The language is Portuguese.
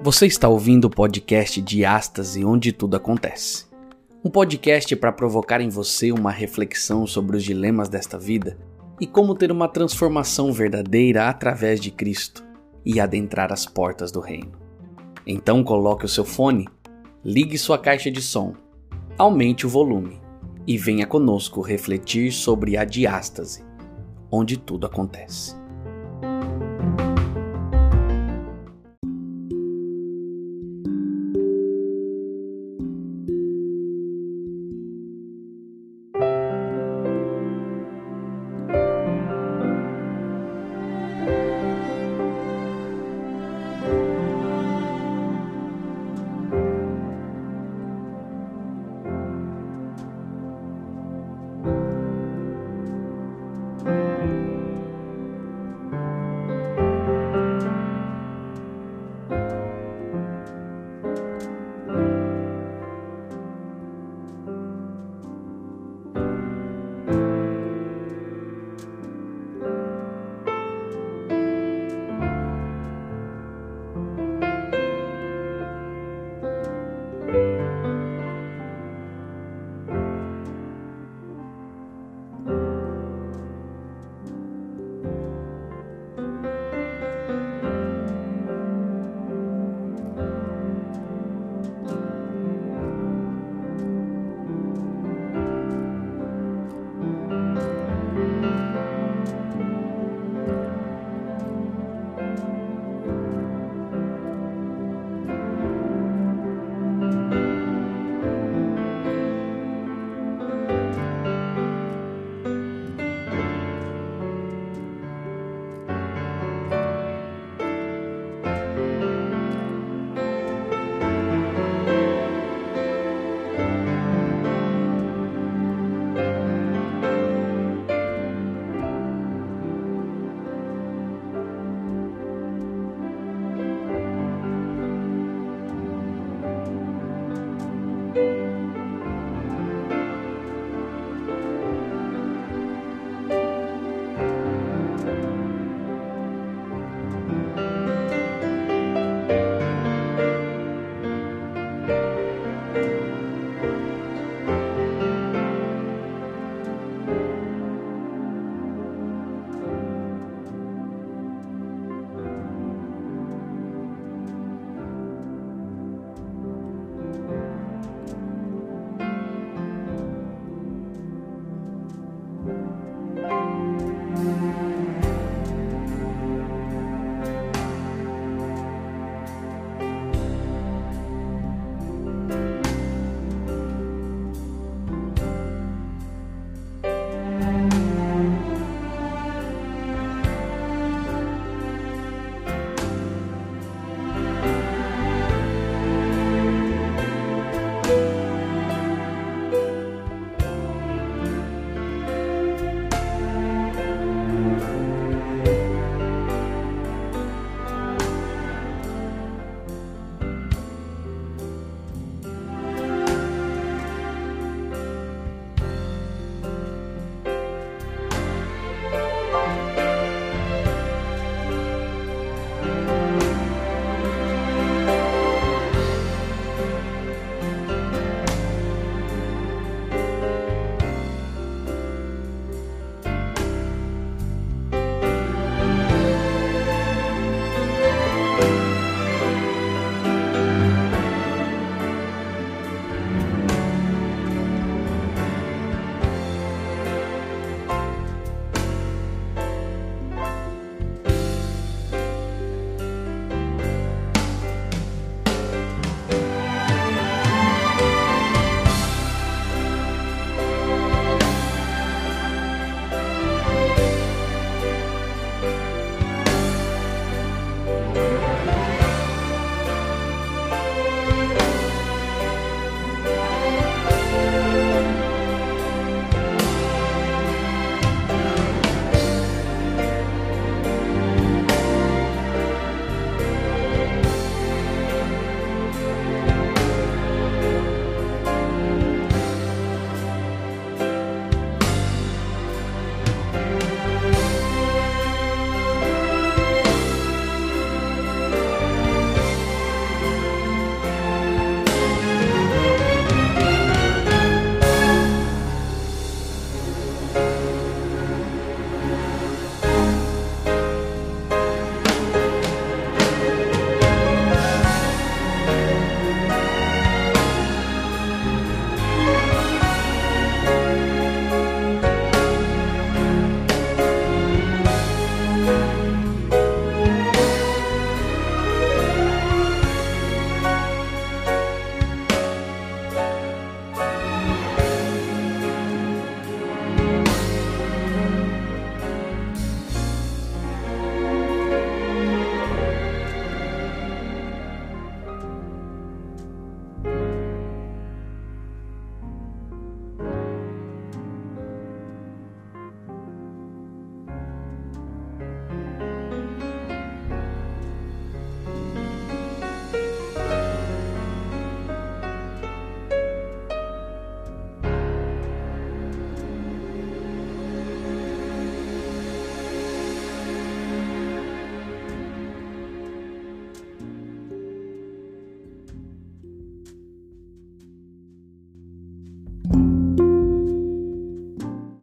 Você está ouvindo o podcast Diástase, onde tudo acontece. Um podcast para provocar em você uma reflexão sobre os dilemas desta vida e como ter uma transformação verdadeira através de Cristo e adentrar as portas do reino. Então coloque o seu fone, ligue sua caixa de som, aumente o volume e venha conosco refletir sobre a diástase, onde tudo acontece.